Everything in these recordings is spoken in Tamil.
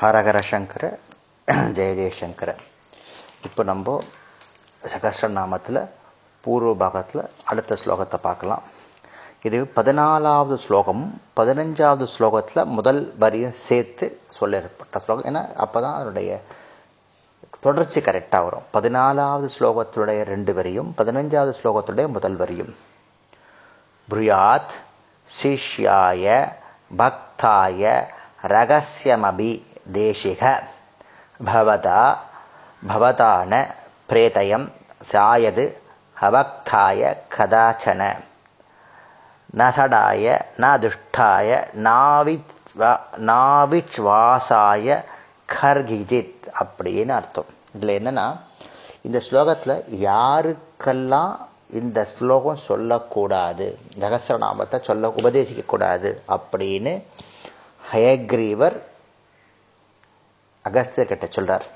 ஹரஹர சங்கர ஜெய ஜெயசங்கர இப்போ நம்ம சகசிரநாமத்தில் பூர்வ பாகத்தில் அடுத்த ஸ்லோகத்தை பார்க்கலாம். இது பதினாலாவது ஸ்லோகம் பதினஞ்சாவது ஸ்லோகத்தில் முதல் வரியும் சேர்த்து சொல்லப்பட்ட ஸ்லோகம். ஏன்னா அப்போ தான் அதனுடைய தொடர்ச்சி கரெக்டாக வரும். பதினாலாவது ஸ்லோகத்துடைய ரெண்டு வரியும் பதினஞ்சாவது ஸ்லோகத்துடைய முதல் வரியும். புரியாத் சிஷ்யாய பக்தாய ரகசியமபி தேசிக பவதா பவதான பிரேதயம் சாயது அவக்தாய கதாச்சன. நசடாய ந துஷ்டாய நாவிச்வாசாய கர்கிஜித் அப்படின்னு அர்த்தம். இதில் என்னென்னா இந்த ஸ்லோகத்தில் யாருக்கெல்லாம் இந்த ஸ்லோகம் சொல்லக்கூடாது ரகசிரநாமத்தை சொல்ல உபதேசிக்கக்கூடாது அப்படின்னு ஹயக்ரீவர் அகஸ்தியர்கிட்ட சொல்கிறார்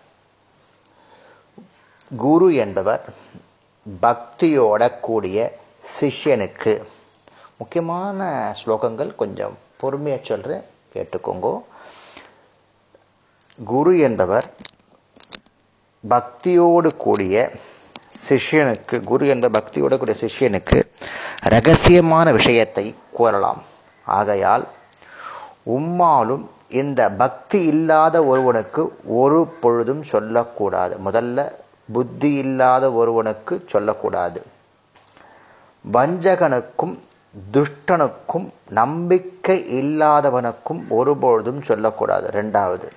குரு என்பவர் பக்தியோட கூடிய சிஷ்யனுக்கு. முக்கியமான ஸ்லோகங்கள் கொஞ்சம் பொறுமையாக சொல்கிறேன் கேட்டுக்கோங்க. குரு என்பவர் பக்தியோடு கூடிய சிஷ்யனுக்கு குரு என்ற பக்தியோடு கூடிய சிஷ்யனுக்கு ரகசியமான விஷயத்தை கூறலாம். ஆகையால் உம்மாலும் இந்த பக்தி இல்லாத ஒருவனுக்கு ஒரு பொழுதும் சொல்லக்கூடாது. முதல்ல புத்தி இல்லாத ஒருவனுக்கு சொல்லக்கூடாது. வஞ்சகனுக்கும் துஷ்டனுக்கும் நம்பிக்கை இல்லாதவனுக்கும் ஒருபொழுதும் சொல்லக்கூடாது. ரெண்டாவது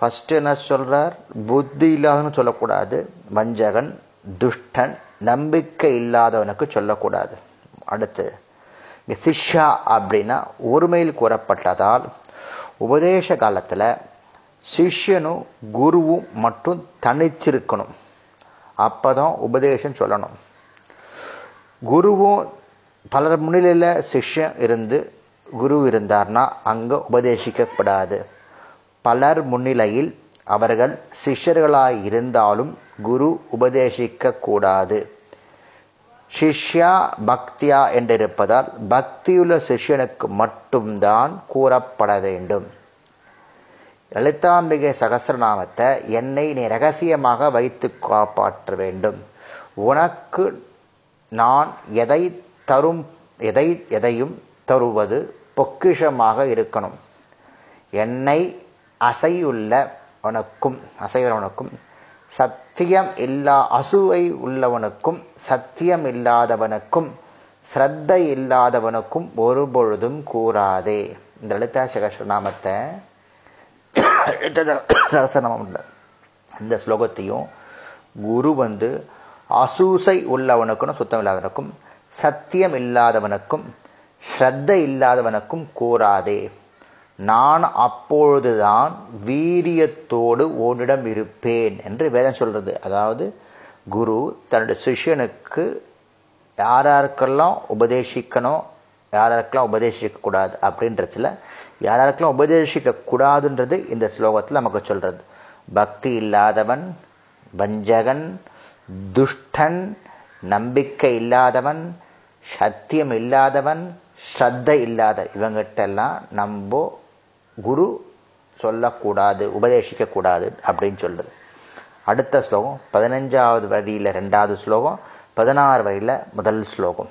ஃபஸ்ட்டு என்ன சொல்கிறார் புத்தி இல்லாதவனு சொல்லக்கூடாது. வஞ்சகன் துஷ்டன் நம்பிக்கை இல்லாதவனுக்கு சொல்லக்கூடாது. அடுத்து இங்கே சிஷ்யா அப்படின்னா ஒருமையில் கூறப்பட்டதால் உபதேச காலத்தில் சிஷ்யனும் குருவும் மட்டும் தனிச்சிருக்கணும். அப்போ தான் உபதேசம் சொல்லணும். குருவும் பலர் முன்னிலையில் சிஷ்யன் இருந்து குரு இருந்தார்னா அங்கே உபதேசிக்கப்படாது. பலர் முன்னிலையில் அவர்கள் சிஷ்யர்களாய் இருந்தாலும் குரு உபதேசிக்கக்கூடாது. சிஷ்யா பக்தியா என்றிருப்பதால் பக்தியுள்ள சிஷ்யனுக்கு மட்டும்தான் கூறப்பட வேண்டும். லலிதாம்பிகை சகசிரநாமத்தை என்னை நீ ரகசியமாக வைத்து காப்பாற்ற வேண்டும். உனக்கு நான் எதை தரும் எதை எதையும் தருவது பொக்கிஷமாக இருக்கணும். என்னை அசையுள்ளவனுக்கும் அசையுள்ளவனுக்கும் சத்தியம் இல்லா அசுவை உள்ளவனுக்கும் சத்தியம் இல்லாதவனுக்கும் ஸ்ரத்தை இல்லாதவனுக்கும் ஒரு பொழுதும் கூறாதே. இந்த லலிதா சகசநாமத்தை சகசநாமம் இந்த ஸ்லோகத்தையும் குரு வந்து அசூசை உள்ளவனுக்கும் சுத்தம் இல்லாதவனுக்கும் சத்தியம் இல்லாதவனுக்கும் ஸ்ரத்த இல்லாதவனுக்கும் கூறாதே. நான் அப்பொழுதுதான் வீரியத்தோடு உன்னிடம் இருப்பேன் என்று வேதம் சொல்கிறது அதாவது குரு தன்னுடைய சிஷ்யனுக்கு யாராருக்கெல்லாம் உபதேசிக்கணும் யாராருக்கெல்லாம் உபதேசிக்கக்கூடாது அப்படின்றதுல யாராருக்கெல்லாம் உபதேசிக்கக்கூடாதுன்றது இந்த ஸ்லோகத்தில் நமக்கு சொல்கிறது பக்தி இல்லாதவன் வஞ்சகன் துஷ்டன் நம்பிக்கை இல்லாதவன் சத்தியம் இல்லாதவன் ஸ்ரத்த இல்லாத இவங்கிட்டெல்லாம் நம்ம குரு சொல்லக்கூடாது உபதேசிக்கக்கூடாது அப்படின்னு சொல்கிறது அடுத்த ஸ்லோகம் பதினஞ்சாவது வரியில் ரெண்டாவது ஸ்லோகம் பதினாறு வரியில் முதல் ஸ்லோகம்.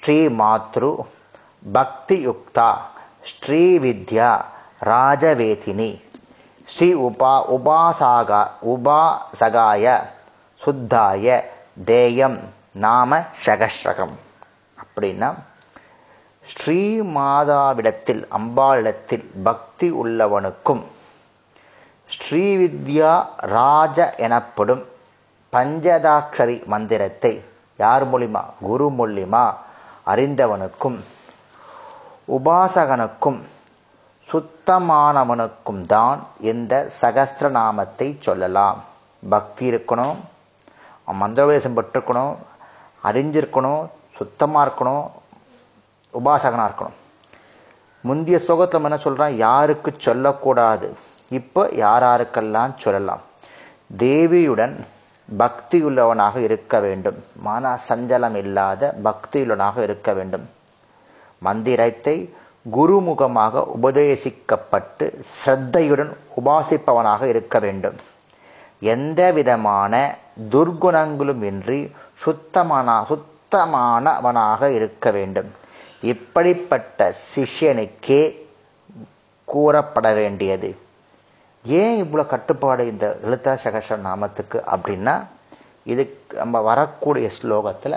ஸ்ரீ மாத்ரு பக்தி யுக்தா ஸ்ரீ வித்யா ராஜவேதினி ஸ்ரீ உபா உபாசாகா உபாசகாய சுத்தாய தேயம் நாம சகஸ்ரகம். அப்படின்னா ஸ்ரீ மாதாவிடத்தில் அம்பாளிடத்தில் பக்தி உள்ளவனுக்கும் ஸ்ரீவித்யா ராஜ எனப்படும் பஞ்சதாட்சரி மந்திரத்தை யார் மூலிமா? குரு மூலிமா அறிந்தவனுக்கும் உபாசகனுக்கும் சுத்தமானவனுக்கும் தான் இந்த சகஸ்திரநாமத்தை சொல்லலாம். பக்தி இருக்கணும் மந்திரோபதேசம் பெற்றுக்கணும் அறிஞ்சிருக்கணும் சுத்தமாக இருக்கணும் உபாசகனாக இருக்கணும். முந்தைய ஸ்லோகத்தில் என்ன சொல்கிறான் யாருக்கு சொல்லக்கூடாது. இப்போ யார் யாருக்கெல்லாம் சொல்லலாம்? தேவியுடன் பக்தியுள்ளவனாக இருக்க வேண்டும். மன சஞ்சலம் இல்லாத பக்தியுள்ளவனாக இருக்க வேண்டும். மந்திரத்தை குருமுகமாக உபதேசிக்கப்பட்டு ஸ்ரத்தையுடன் உபாசிப்பவனாக இருக்க வேண்டும். எந்த விதமான துர்குணங்களும் இன்றி சுத்தமான சுத்தமானவனாக இருக்க வேண்டும். இப்படிப்பட்ட சிஷ்யனுக்கே கூறப்பட வேண்டியது. ஏன் இவ்வளோ கட்டுப்பாடு இந்த எழுத்தா சகச நாமத்துக்கு அப்படின்னா இதுக்கு நம்ம வரக்கூடிய ஸ்லோகத்தில்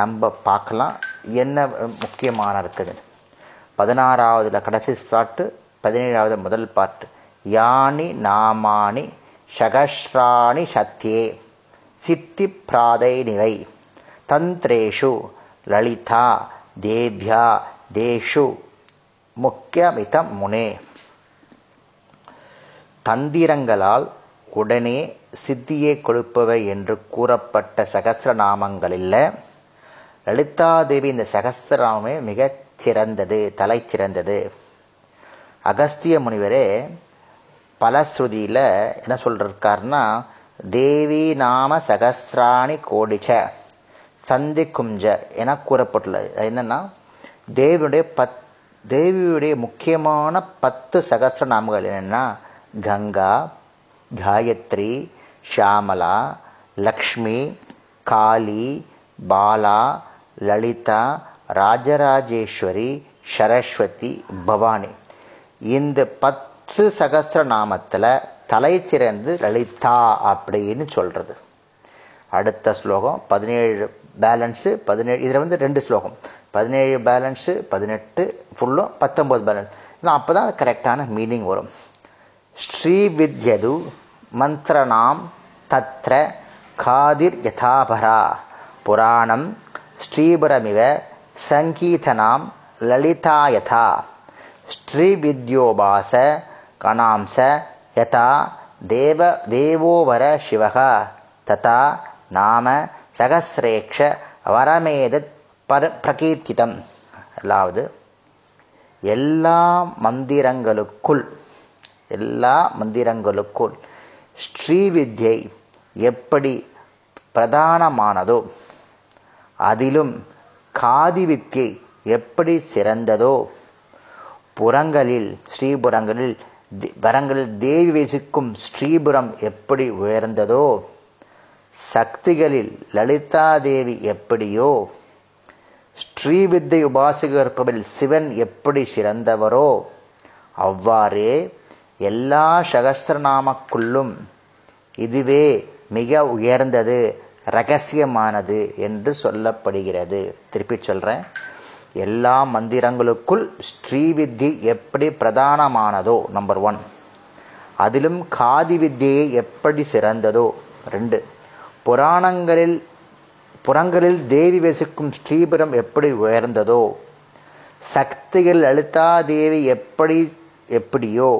நம்ம பார்க்கலாம் என்ன முக்கியமான இருக்குது. பதினாறாவதுல கடைசி பாட்டு பதினேழாவது முதல் பாட்டு. யானி நாமானி சகஸ்ராணி சத்தியே சித்தி பிராதை நிவை தந்திரேஷு லலிதா தேவ்யா தேஷு முக்கியமிதம் முனே. தந்திரங்களால் உடனே சித்தியை கொடுப்பவை என்று கூறப்பட்ட சகசிரநாமங்களில் லலிதாதேவி இந்த சகசிரநாமே மிகச் சிறந்தது தலை சிறந்தது அகஸ்திய முனிவரே பலஸ்ருதியில் என்ன சொல்லிருக்காருன்னா தேவி நாம சகசிராணி கோடிச்ச. சந்தி குஞ்ச என கூறப்பட்டுள்ளது. அது தேவியுடைய பத் தேவியுடைய முக்கியமான பத்து சகசிர நாமங்கள் என்னென்னா கங்கா காயத்ரி ஷாமலா லக்ஷ்மி காளி பாலா லலிதா ராஜராஜேஸ்வரி சரஸ்வதி பவானி. இந்த பத்து சகசிர நாமத்தில் தலை சிறந்து லலிதா அப்படின்னு சொல்கிறது அடுத்த ஸ்லோகம் பதினேழு பேலன்ஸு பதினேழு இதில் வந்து ரெண்டு ஸ்லோகம். பதினேழு பேலன்ஸு பதினெட்டு ஃபுல்லும் பத்தொம்போது பேலன்ஸ் ஏன்னா அப்போ தான் கரெக்டான மீனிங் வரும். ஸ்ரீவித்யது மந்திரணாம் தத்ர காதிர் யதாபரா. புராணம் ஸ்ரீபுரமிவ சங்கீதனாம் லலிதா யதா. ஸ்ரீவித்யோபாச கணாம்ச யதா. தேவ தேவோவர சிவகா. ததா நாம சகசிரேக்ஷ வரமேதத் பர பிரகீர்த்திதம். அதாவது எல்லா மந்திரங்களுக்குள் எல்லா மந்திரங்களுக்குள் ஸ்ரீவித்யை எப்படி பிரதானமானதோ அதிலும் காதி வித்யை எப்படி சிறந்ததோ புறங்களில் ஸ்ரீபுரங்களில் வரங்களில் தேவி வசிக்கும் ஸ்ரீபுரம் எப்படி உயர்ந்ததோ சக்திகளில் லலிதா தேவி எப்படியோ ஸ்ரீவித்தை உபாசகரிப்பவரில் சிவன் எப்படி சிறந்தவரோ அவ்வாறே எல்லா சகசிரநாமக்குள்ளும் இதுவே மிக உயர்ந்தது ரகசியமானது என்று சொல்லப்படுகிறது. திருப்பி சொல்கிறேன் எல்லா மந்திரங்களுக்குள் ஸ்ரீவித்தி எப்படி பிரதானமானதோ நம்பர் ஒன் அதிலும் காதி வித்தியை எப்படி சிறந்ததோ ரெண்டு. புராணங்களில் புறங்களில் தேவி வசிக்கும் ஸ்ரீபுரம் எப்படி உயர்ந்ததோ சக்திகள் லலிதா தேவி எப்படி எப்படியோ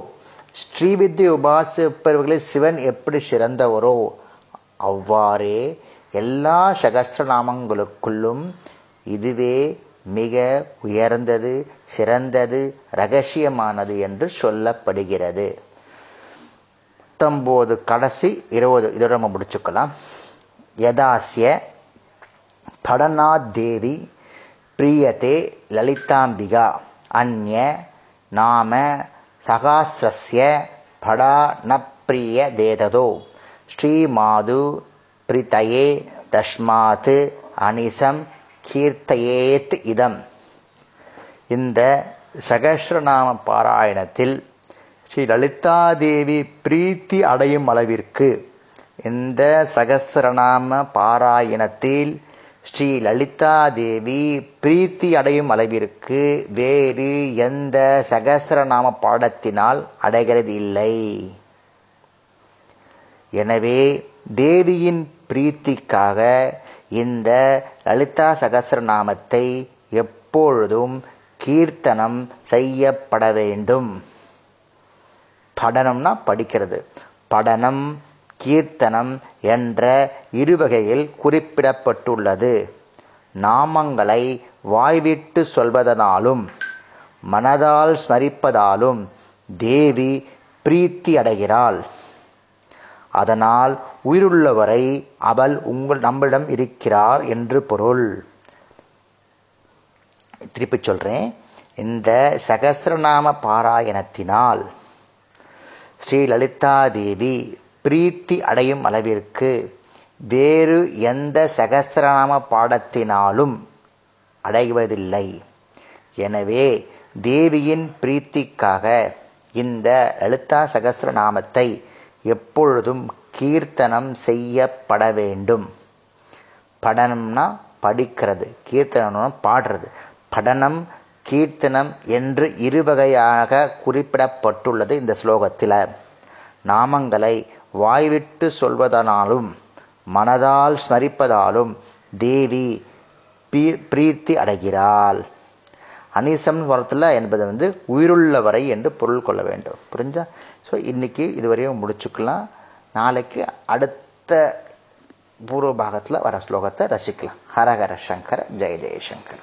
ஸ்ரீவித்யை உபாசிப்பவர்களில் சிவன் எப்படி சிறந்தவரோ அவ்வாறே எல்லா சகஸ்திரநாமங்களுக்குள்ளும் இதுவே மிக உயர்ந்தது சிறந்தது ரகசியமானது என்று சொல்லப்படுகிறது. பத்தொம்போது கடைசி இருபது இதோட நம்ம முடிச்சுக்கலாம். யதாசிய படநாத்தேவி பிரியதே லலிதாம்பிகா. அந்ய நாம சகாசிரஸ்ய படா ந தேததோ ஸ்ரீமாது பிரிதயே தஸ்மாத் அனிசம் கீர்த்தயேத் இதம். இந்த சகஸ்ரநாம பாராயணத்தில் ஸ்ரீ லலிதாதேவி பிரீத்தி அடையும் அளவிற்கு இந்த சகசிரநாம பாராயணத்தில் ஸ்ரீ லலிதாதேவி பிரீத்தி அடையும் அளவிற்கு வேறு எந்த சகசிரநாம பாடத்தினால் அடைகிறது இல்லை எனவே தேவியின் பிரீத்திக்காக இந்த லலிதா சகசிரநாமத்தை எப்பொழுதும் கீர்த்தனம் செய்யப்பட வேண்டும். படனம்னா படிக்கிறது. படனம் கீர்த்தனம் என்ற இருவகையில் குறிப்பிடப்பட்டுள்ளது. நாமங்களை வாய்விட்டு சொல்வதனாலும் மனதால் ஸ்மரிப்பதாலும் தேவி பிரீத்தி அடைகிறாள். அதனால் உயிருள்ளவரை அவள் உங்கள் நம்மிடம் இருக்கிறார் என்று பொருள். திருப்பி சொல்றேன். இந்த சகசிரநாம பாராயணத்தினால் ஸ்ரீ லலிதா தேவி பிரீத்தி அடையும் அளவிற்கு வேறு எந்த சகசிரநாம பாடத்தினாலும் அடைவதில்லை. எனவே தேவியின் பிரீத்திக்காக இந்த லலிதா சகசிரநாமத்தை எப்பொழுதும் கீர்த்தனம் செய்யப்பட வேண்டும். படனம்னா படிக்கிறது கீர்த்தனம்னா பாடுறது. படனம் கீர்த்தனம் என்று இருவகையாக குறிப்பிடப்பட்டுள்ளது இந்த ஸ்லோகத்தில். நாமங்களை வாய்விட்டு சொல்வதனாலும் மனதால் ஸ்மரிப்பதாலும் தேவி பிரீத்தி அடைகிறாள். அனிசம் வரத்தில் என்பது வந்து உயிருள்ள வரை என்று பொருள் கொள்ள வேண்டும். புரிஞ்சா? ஸோ இன்றைக்கி இதுவரையும் முடிச்சுக்கலாம். நாளைக்கு அடுத்த பூர்வ பாகத்தில் வர ஸ்லோகத்தை ரசிக்கலாம். ஹரஹர சங்கர ஜெய ஜெயசங்கர